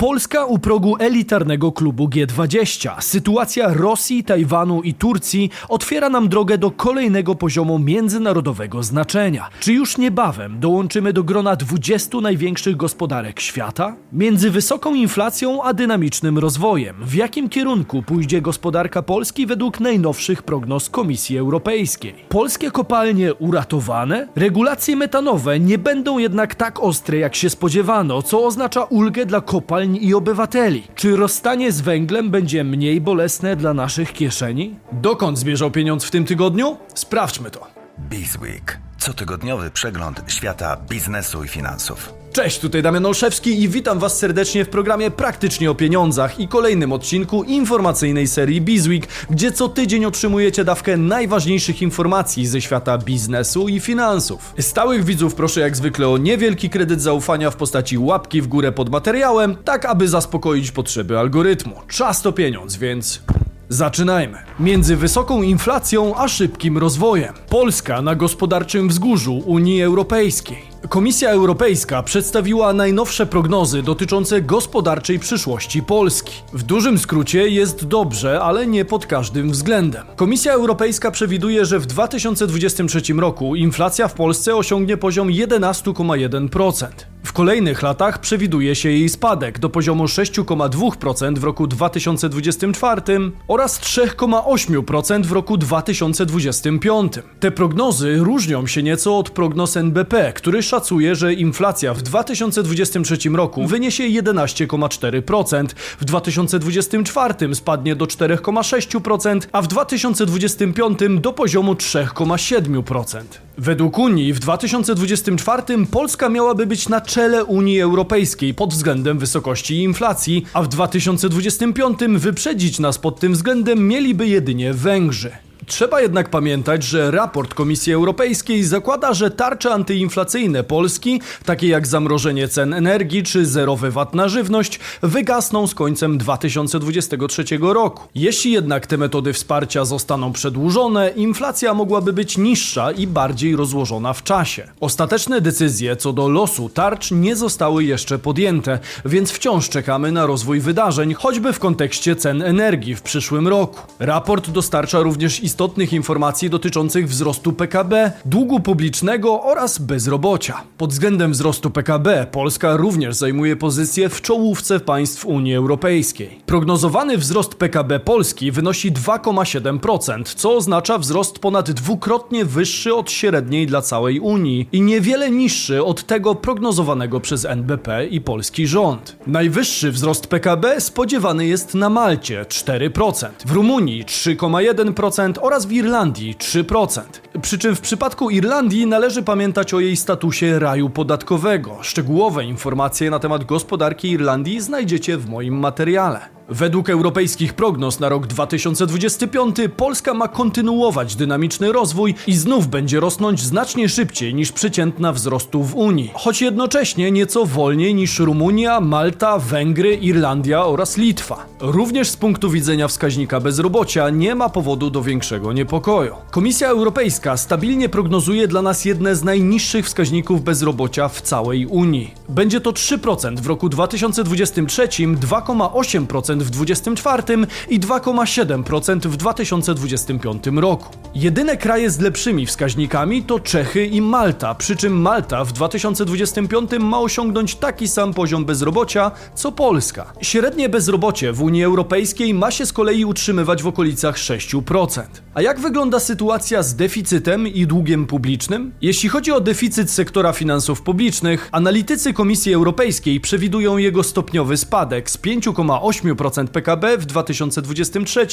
Polska u progu elitarnego klubu G20. Sytuacja Rosji, Tajwanu i Turcji otwiera nam drogę do kolejnego poziomu międzynarodowego znaczenia. Czy już niebawem dołączymy do grona 20 największych gospodarek świata? Między wysoką inflacją a dynamicznym rozwojem, w jakim kierunku pójdzie gospodarka Polski według najnowszych prognoz Komisji Europejskiej? Polskie kopalnie uratowane? Regulacje metanowe nie będą jednak tak ostre jak się spodziewano, co oznacza ulgę dla kopalń i obywateli. Czy rozstanie z węglem będzie mniej bolesne dla naszych kieszeni? Dokąd zmierzał pieniądz w tym tygodniu? Sprawdźmy to. Bizweek. Cotygodniowy przegląd świata biznesu i finansów. Cześć, tutaj Damian Olszewski i witam Was serdecznie w programie Praktycznie o Pieniądzach i kolejnym odcinku informacyjnej serii Bizweek, gdzie co tydzień otrzymujecie dawkę najważniejszych informacji ze świata biznesu i finansów. Stałych widzów proszę jak zwykle o niewielki kredyt zaufania w postaci łapki w górę pod materiałem, tak aby zaspokoić potrzeby algorytmu. Czas to pieniądz, więc Zaczynajmy. Między wysoką inflacją a szybkim rozwojem. Polska na gospodarczym wzgórzu Unii Europejskiej. Komisja Europejska przedstawiła najnowsze prognozy dotyczące gospodarczej przyszłości Polski. W dużym skrócie jest dobrze, ale nie pod każdym względem. Komisja Europejska przewiduje, że w 2023 roku inflacja w Polsce osiągnie poziom 11,1%. W kolejnych latach przewiduje się jej spadek do poziomu 6,2% w roku 2024 oraz 3,8% w roku 2025. Te prognozy różnią się nieco od prognoz NBP, który szacuje, że inflacja w 2023 roku wyniesie 11,4%, w 2024 spadnie do 4,6%, a w 2025 do poziomu 3,7%. Według Unii w 2024 Polska miałaby być na czele Unii Europejskiej pod względem wysokości inflacji, a w 2025 wyprzedzić nas pod tym względem mieliby jedynie Węgrzy. Trzeba jednak pamiętać, że raport Komisji Europejskiej zakłada, że tarcze antyinflacyjne Polski, takie jak zamrożenie cen energii czy zerowy VAT na żywność, wygasną z końcem 2023 roku. Jeśli jednak te metody wsparcia zostaną przedłużone, inflacja mogłaby być niższa i bardziej rozłożona w czasie. Ostateczne decyzje co do losu tarcz nie zostały jeszcze podjęte, więc wciąż czekamy na rozwój wydarzeń, choćby w kontekście cen energii w przyszłym roku. Raport dostarcza również istotne istotnych informacji dotyczących wzrostu PKB, długu publicznego oraz bezrobocia. Pod względem wzrostu PKB Polska również zajmuje pozycję w czołówce państw Unii Europejskiej. Prognozowany wzrost PKB Polski wynosi 2,7%, co oznacza wzrost ponad dwukrotnie wyższy od średniej dla całej Unii i niewiele niższy od tego prognozowanego przez NBP i polski rząd. Najwyższy wzrost PKB spodziewany jest na Malcie 4%, w Rumunii 3,1% oraz w Irlandii 3%. Przy czym w przypadku Irlandii należy pamiętać o jej statusie raju podatkowego. Szczegółowe informacje na temat gospodarki Irlandii znajdziecie w moim materiale. Według europejskich prognoz na rok 2025 Polska ma kontynuować dynamiczny rozwój i znów będzie rosnąć znacznie szybciej niż przeciętna wzrostu w Unii, choć jednocześnie nieco wolniej niż Rumunia, Malta, Węgry, Irlandia oraz Litwa. Również z punktu widzenia wskaźnika bezrobocia nie ma powodu do większego niepokoju. Komisja Europejska stabilnie prognozuje dla nas jedne z najniższych wskaźników bezrobocia w całej Unii. Będzie to 3% w roku 2023, 2,8% w 2024 i 2,7% w 2025 roku. Jedyne kraje z lepszymi wskaźnikami to Czechy i Malta, przy czym Malta w 2025 ma osiągnąć taki sam poziom bezrobocia co Polska. Średnie bezrobocie w Unii Europejskiej ma się z kolei utrzymywać w okolicach 6%. A jak wygląda sytuacja z deficytem i długiem publicznym? Jeśli chodzi o deficyt sektora finansów publicznych, analitycy Komisji Europejskiej przewidują jego stopniowy spadek z 5,8% PKB w 2023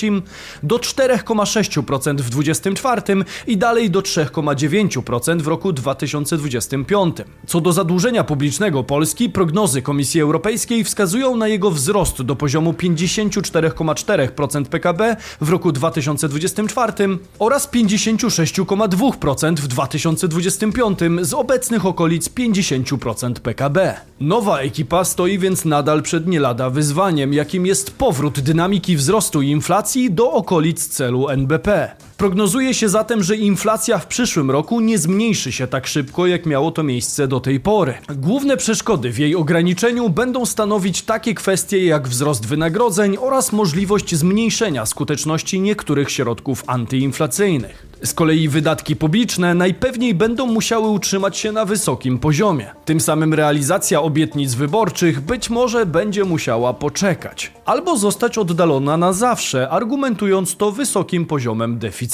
do 4,6% w 2024 i dalej do 3,9% w roku 2025. Co do zadłużenia publicznego Polski, prognozy Komisji Europejskiej wskazują na jego wzrost do poziomu 54,4% PKB w roku 2024 oraz 56,2% w 2025 z obecnych okolic 50% PKB. Nowa ekipa stoi więc nadal przed nie lada wyzwaniem, jakim jest powrót dynamiki wzrostu inflacji do okolic celu NBP. Prognozuje się zatem, że inflacja w przyszłym roku nie zmniejszy się tak szybko, jak miało to miejsce do tej pory. Główne przeszkody w jej ograniczeniu będą stanowić takie kwestie jak wzrost wynagrodzeń oraz możliwość zmniejszenia skuteczności niektórych środków antyinflacyjnych. Z kolei wydatki publiczne najpewniej będą musiały utrzymać się na wysokim poziomie. Tym samym realizacja obietnic wyborczych być może będzie musiała poczekać, albo zostać oddalona na zawsze, argumentując to wysokim poziomem deficytu.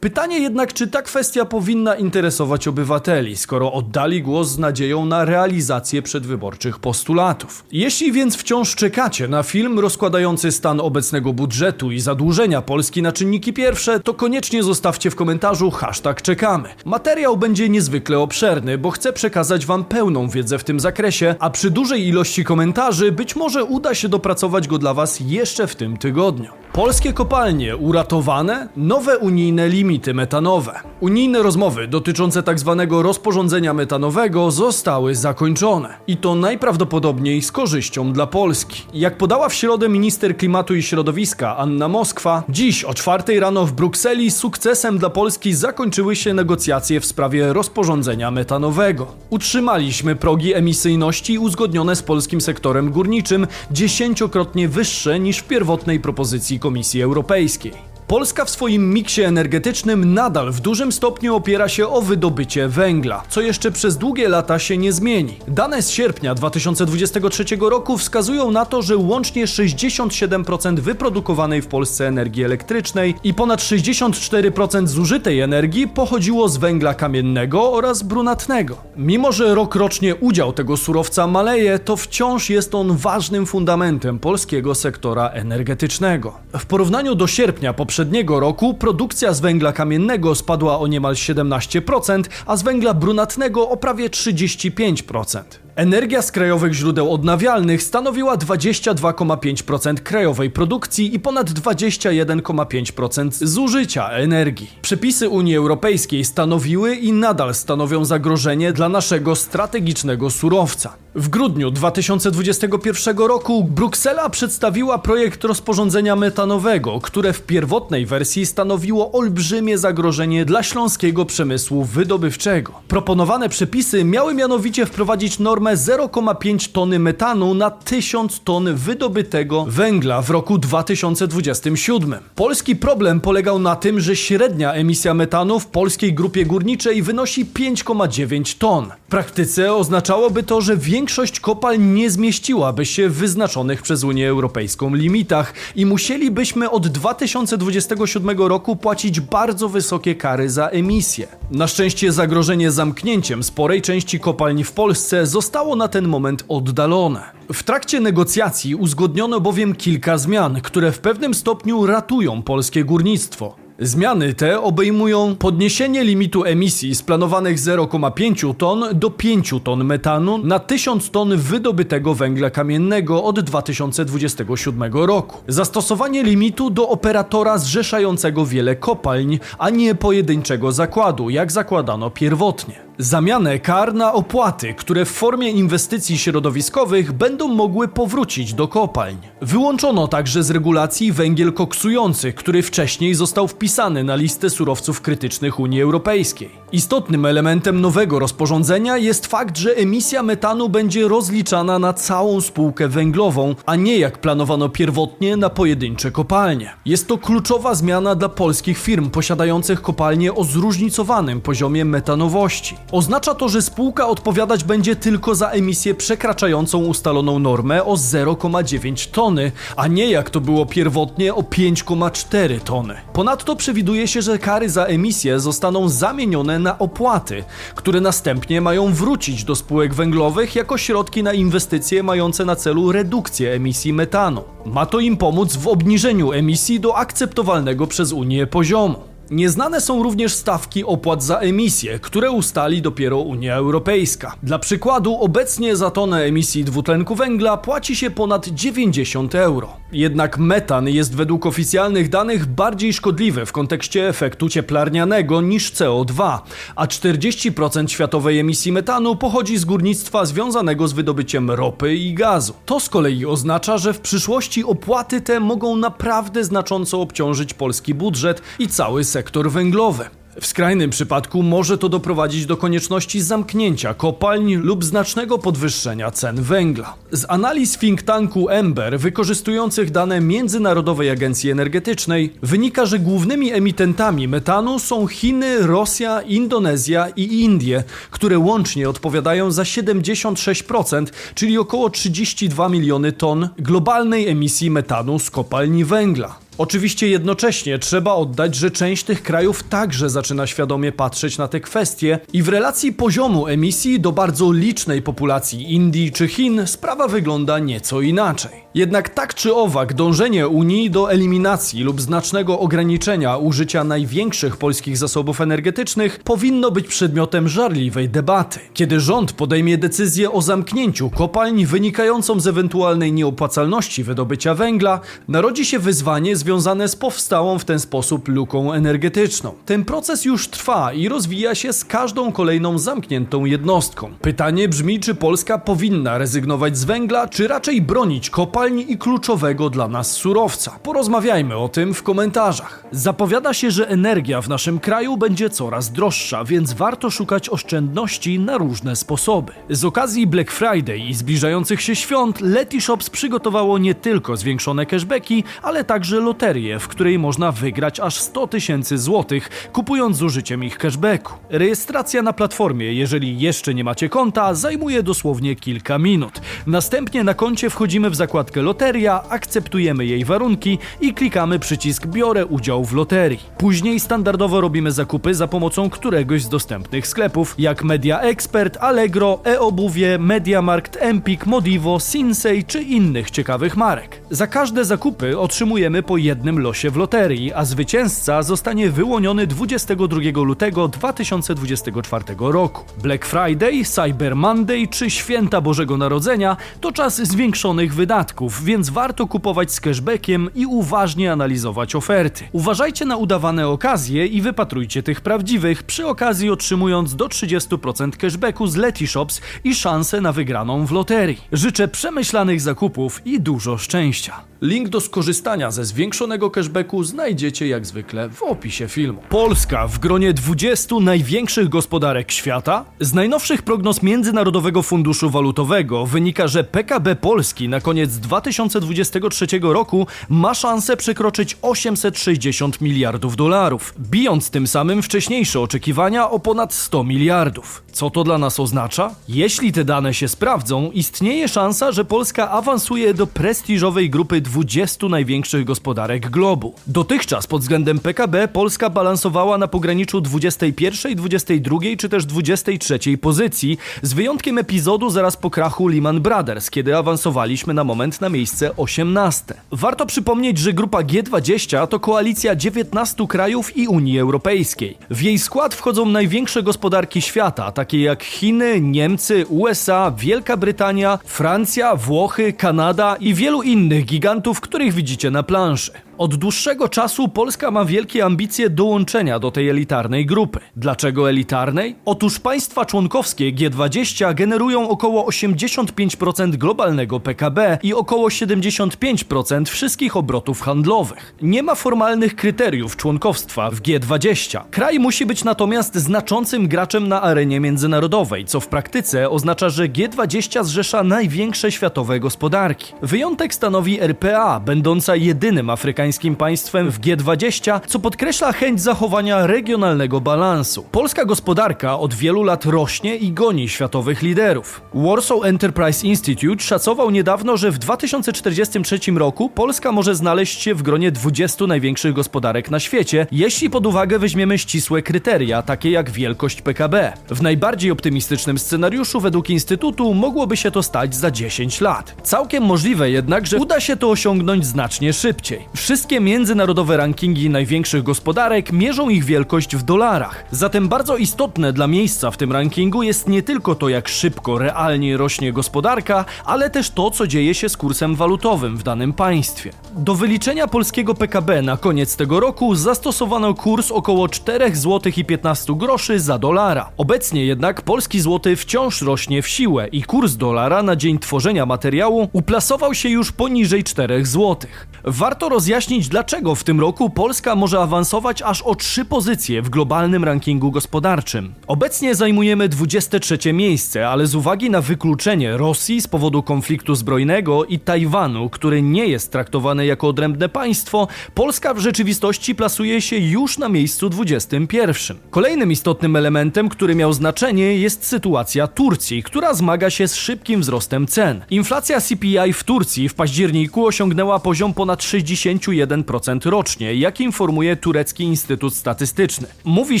Pytanie jednak, czy ta kwestia powinna interesować obywateli, skoro oddali głos z nadzieją na realizację przedwyborczych postulatów. Jeśli więc wciąż czekacie na film rozkładający stan obecnego budżetu i zadłużenia Polski na czynniki pierwsze, to koniecznie zostawcie w komentarzu hashtag czekamy. Materiał będzie niezwykle obszerny, bo chcę przekazać Wam pełną wiedzę w tym zakresie, a przy dużej ilości komentarzy być może uda się dopracować go dla Was jeszcze w tym tygodniu. Polskie kopalnie uratowane, nowe unijne limity metanowe. Unijne rozmowy dotyczące tzw. Tak rozporządzenia metanowego zostały zakończone. I to najprawdopodobniej z korzyścią dla Polski. Jak podała w środę minister klimatu i środowiska Anna Moskwa, dziś o 4 rano w Brukseli sukcesem dla Polski zakończyły się negocjacje w sprawie rozporządzenia metanowego. Utrzymaliśmy progi emisyjności uzgodnione z polskim sektorem górniczym dziesięciokrotnie wyższe niż w pierwotnej propozycji Komisji Europejskiej. Polska w swoim miksie energetycznym nadal w dużym stopniu opiera się o wydobycie węgla, co jeszcze przez długie lata się nie zmieni. Dane z sierpnia 2023 roku wskazują na to, że łącznie 67% wyprodukowanej w Polsce energii elektrycznej i ponad 64% zużytej energii pochodziło z węgla kamiennego oraz brunatnego. Mimo, że rokrocznie udział tego surowca maleje, to wciąż jest on ważnym fundamentem polskiego sektora energetycznego. W porównaniu do sierpnia poprzedniego poprzedniego roku produkcja z węgla kamiennego spadła o niemal 17%, a z węgla brunatnego o prawie 35%. Energia z krajowych źródeł odnawialnych stanowiła 22,5% krajowej produkcji i ponad 21,5% zużycia energii. Przepisy Unii Europejskiej stanowiły i nadal stanowią zagrożenie dla naszego strategicznego surowca. W grudniu 2021 roku Bruksela przedstawiła projekt rozporządzenia metanowego, które w pierwotnej wersji stanowiło olbrzymie zagrożenie dla śląskiego przemysłu wydobywczego. Proponowane przepisy miały mianowicie wprowadzić normę normę 0,5 tony metanu na 1000 ton wydobytego węgla w roku 2027. Polski problem polegał na tym, że średnia emisja metanu w polskiej grupie górniczej wynosi 5,9 ton. W praktyce oznaczałoby to, że większość kopalń nie zmieściłaby się w wyznaczonych przez Unię Europejską limitach i musielibyśmy od 2027 roku płacić bardzo wysokie kary za emisję. Na szczęście zagrożenie zamknięciem sporej części kopalni w Polsce zostało na ten moment oddalone. W trakcie negocjacji uzgodniono bowiem kilka zmian, które w pewnym stopniu ratują polskie górnictwo. Zmiany te obejmują podniesienie limitu emisji z planowanych 0,5 ton do 5 ton metanu na 1000 ton wydobytego węgla kamiennego od 2027 roku. Zastosowanie limitu do operatora zrzeszającego wiele kopalń, a nie pojedynczego zakładu, jak zakładano pierwotnie zamianę kar na opłaty, które w formie inwestycji środowiskowych będą mogły powrócić do kopalń. Wyłączono także z regulacji węgiel koksujący, który wcześniej został wpisany na listę surowców krytycznych Unii Europejskiej. Istotnym elementem nowego rozporządzenia jest fakt, że emisja metanu będzie rozliczana na całą spółkę węglową, a nie jak planowano pierwotnie na pojedyncze kopalnie. Jest to kluczowa zmiana dla polskich firm posiadających kopalnie o zróżnicowanym poziomie metanowości. Oznacza to, że spółka odpowiadać będzie tylko za emisję przekraczającą ustaloną normę o 0,9 tony, a nie jak to było pierwotnie o 5,4 tony. Ponadto przewiduje się, że kary za emisję zostaną zamienione na opłaty, które następnie mają wrócić do spółek węglowych jako środki na inwestycje mające na celu redukcję emisji metanu. Ma to im pomóc w obniżeniu emisji do akceptowalnego przez Unię poziomu. Nieznane są również stawki opłat za emisję, które ustali dopiero Unia Europejska. Dla przykładu, obecnie za tonę emisji dwutlenku węgla płaci się ponad 90 euro. Jednak metan jest według oficjalnych danych bardziej szkodliwy w kontekście efektu cieplarnianego niż CO2, a 40% światowej emisji metanu pochodzi z górnictwa związanego z wydobyciem ropy i gazu. To z kolei oznacza, że w przyszłości opłaty te mogą naprawdę znacząco obciążyć polski budżet i cały sektor sektor węglowy. W skrajnym przypadku może to doprowadzić do konieczności zamknięcia kopalń lub znacznego podwyższenia cen węgla. Z analiz think tanku Ember, wykorzystujących dane Międzynarodowej Agencji Energetycznej, wynika, że głównymi emitentami metanu są Chiny, Rosja, Indonezja i Indie, które łącznie odpowiadają za 76%, czyli około 32 miliony ton globalnej emisji metanu z kopalni węgla. Oczywiście jednocześnie trzeba oddać, że część tych krajów także zaczyna świadomie patrzeć na te kwestie i w relacji poziomu emisji do bardzo licznej populacji Indii czy Chin sprawa wygląda nieco inaczej. Jednak tak czy owak dążenie Unii do eliminacji lub znacznego ograniczenia użycia największych polskich zasobów energetycznych powinno być przedmiotem żarliwej debaty. Kiedy rząd podejmie decyzję o zamknięciu kopalń wynikającą z ewentualnej nieopłacalności wydobycia węgla, narodzi się wyzwanie związane z powstałą w ten sposób luką energetyczną. Ten proces już trwa i rozwija się z każdą kolejną zamkniętą jednostką. Pytanie brzmi, czy Polska powinna rezygnować z węgla, czy raczej bronić i kluczowego dla nas surowca. Porozmawiajmy o tym w komentarzach. Zapowiada się, że energia w naszym kraju będzie coraz droższa, więc warto szukać oszczędności na różne sposoby. Z okazji Black Friday i zbliżających się świąt Letyshops przygotowało nie tylko zwiększone cashbacki, ale także loterię, w której można wygrać aż 100 tysięcy złotych, kupując z użyciem ich cashbacku. Rejestracja na platformie, jeżeli jeszcze nie macie konta, zajmuje dosłownie kilka minut. Następnie na koncie wchodzimy w zakładkę Loteria, akceptujemy jej warunki i klikamy przycisk Biorę udział w loterii. Później standardowo robimy zakupy za pomocą któregoś z dostępnych sklepów, jak Media Expert, Allegro, e-obuwie, Mediamarkt, Empik, Modivo, Sinsei czy innych ciekawych marek. Za każde zakupy otrzymujemy po jednym losie w loterii, a zwycięzca zostanie wyłoniony 22 lutego 2024 roku. Black Friday, Cyber Monday czy Święta Bożego Narodzenia to czas zwiększonych wydatków, więc warto kupować z cashbackiem i uważnie analizować oferty. Uważajcie na udawane okazje i wypatrujcie tych prawdziwych, przy okazji otrzymując do 30% cashbacku z Letyshops i szansę na wygraną w loterii. Życzę przemyślanych zakupów i dużo szczęścia. Link do skorzystania ze zwiększonego cashbacku znajdziecie jak zwykle w opisie filmu. Polska w gronie 20 największych gospodarek świata? Z najnowszych prognoz Międzynarodowego Funduszu Walutowego wynika, że PKB Polski na koniec 2023 roku ma szansę przekroczyć 860 miliardów dolarów, bijąc tym samym wcześniejsze oczekiwania o ponad 100 miliardów. Co to dla nas oznacza? Jeśli te dane się sprawdzą, istnieje szansa, że Polska awansuje do prestiżowej grupy 20 największych gospodarek globu. Dotychczas pod względem PKB Polska balansowała na pograniczu 21, 22 czy też 23 pozycji, z wyjątkiem epizodu zaraz po krachu Lehman Brothers, kiedy awansowaliśmy na moment na miejsce 18. Warto przypomnieć, że grupa G20 to koalicja 19 krajów i Unii Europejskiej. W jej skład wchodzą największe gospodarki świata, takie jak Chiny, Niemcy, USA, Wielka Brytania, Francja, Włochy, Kanada i wielu innych gigantów, których widzicie na planszy. Od dłuższego czasu Polska ma wielkie ambicje dołączenia do tej elitarnej grupy. Dlaczego elitarnej? Otóż państwa członkowskie G20 generują około 85% globalnego PKB i około 75% wszystkich obrotów handlowych. Nie ma formalnych kryteriów członkowstwa w G20. Kraj musi być natomiast znaczącym graczem na arenie międzynarodowej, co w praktyce oznacza, że G20 zrzesza największe światowe gospodarki. Wyjątek stanowi RPA, będąca jedynym afrykańskim amerykańskim państwem w G20, co podkreśla chęć zachowania regionalnego balansu. Polska gospodarka od wielu lat rośnie i goni światowych liderów. Warsaw Enterprise Institute szacował niedawno, że w 2043 roku Polska może znaleźć się w gronie 20 największych gospodarek na świecie, jeśli pod uwagę weźmiemy ścisłe kryteria, takie jak wielkość PKB. W najbardziej optymistycznym scenariuszu według Instytutu mogłoby się to stać za 10 lat. Całkiem możliwe jednak, że uda się to osiągnąć znacznie szybciej. Wszyscy Wszystkie międzynarodowe rankingi największych gospodarek mierzą ich wielkość w dolarach. Zatem bardzo istotne dla miejsca w tym rankingu jest nie tylko to, jak szybko realnie rośnie gospodarka, ale też to, co dzieje się z kursem walutowym w danym państwie. Do wyliczenia polskiego PKB na koniec tego roku zastosowano kurs około 4 zł i 15 groszy za dolara. Obecnie jednak polski złoty wciąż rośnie w siłę i kurs dolara na dzień tworzenia materiału uplasował się już poniżej 4 zł. Warto rozjaśnić dlaczego w tym roku Polska może awansować aż o trzy pozycje w globalnym rankingu gospodarczym. Obecnie zajmujemy 23 miejsce, ale z uwagi na wykluczenie Rosji z powodu konfliktu zbrojnego i Tajwanu, który nie jest traktowany jako odrębne państwo, Polska w rzeczywistości plasuje się już na miejscu 21. Kolejnym istotnym elementem, który miał znaczenie, jest sytuacja Turcji, która zmaga się z szybkim wzrostem cen. Inflacja CPI w Turcji w październiku osiągnęła poziom ponad 61% rocznie, jak informuje turecki Instytut Statystyczny. Mówi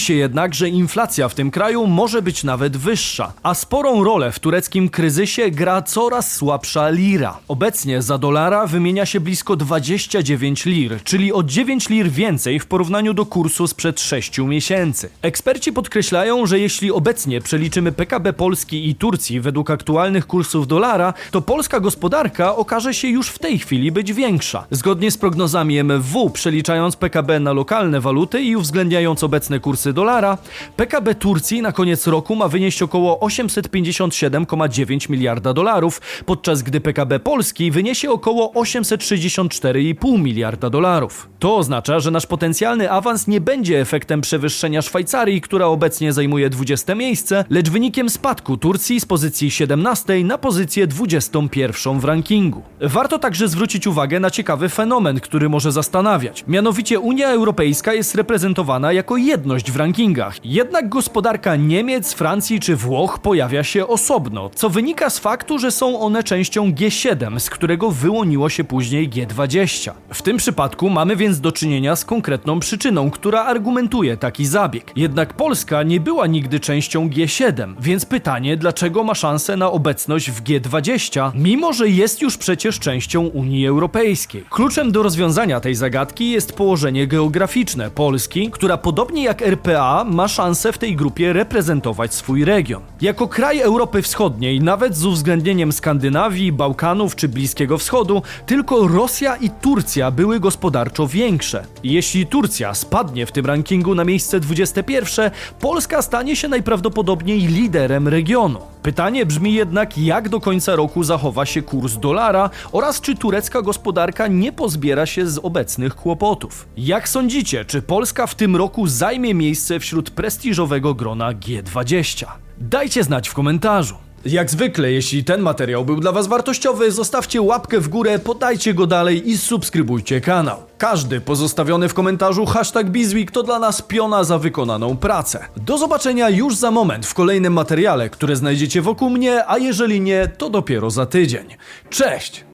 się jednak, że inflacja w tym kraju może być nawet wyższa, a sporą rolę w tureckim kryzysie gra coraz słabsza lira. Obecnie za dolara wymienia się blisko 29 lir, czyli o 9 lir więcej w porównaniu do kursu sprzed 6 miesięcy. Eksperci podkreślają, że jeśli obecnie przeliczymy PKB Polski i Turcji według aktualnych kursów dolara, to polska gospodarka okaże się już w tej chwili być większa. Zgodnie z prognozami MFW, przeliczając PKB na lokalne waluty i uwzględniając obecne kursy dolara, PKB Turcji na koniec roku ma wynieść około 857,9 miliarda dolarów, podczas gdy PKB Polski wyniesie około 864,5 miliarda dolarów. To oznacza, że nasz potencjalny awans nie będzie efektem przewyższenia Szwajcarii, która obecnie zajmuje 20 miejsce, lecz wynikiem spadku Turcji z pozycji 17 na pozycję 21 w rankingu. Warto także zwrócić uwagę na ciekawy fenomen, który może zastanawiać. Mianowicie Unia Europejska jest reprezentowana jako jedność w rankingach. Jednak gospodarka Niemiec, Francji czy Włoch pojawia się osobno, co wynika z faktu, że są one częścią G7, z którego wyłoniło się później G20. W tym przypadku mamy więc do czynienia z konkretną przyczyną, która argumentuje taki zabieg. Jednak Polska nie była nigdy częścią G7, więc pytanie, dlaczego ma szansę na obecność w G20, mimo że jest już przecież częścią Unii Europejskiej. Kluczem do rozwiązania tej zagadki jest położenie geograficzne Polski, która podobnie jak RPA ma szansę w tej grupie reprezentować swój region. Jako kraj Europy Wschodniej, nawet z uwzględnieniem Skandynawii, Bałkanów czy Bliskiego Wschodu, tylko Rosja i Turcja były gospodarczo większe. Jeśli Turcja spadnie w tym rankingu na miejsce 21, Polska stanie się najprawdopodobniej liderem regionu. Pytanie brzmi jednak, jak do końca roku zachowa się kurs dolara oraz czy turecka gospodarka nie pozbiera się z obecnych kłopotów. Jak sądzicie, czy Polska w tym roku zajmie miejsce wśród prestiżowego grona G20? Dajcie znać w komentarzu. Jak zwykle, jeśli ten materiał był dla Was wartościowy, zostawcie łapkę w górę, podajcie go dalej i subskrybujcie kanał. Każdy pozostawiony w komentarzu hashtag Bizweek to dla nas piona za wykonaną pracę. Do zobaczenia już za moment w kolejnym materiale, które znajdziecie wokół mnie, a jeżeli nie, to dopiero za tydzień. Cześć!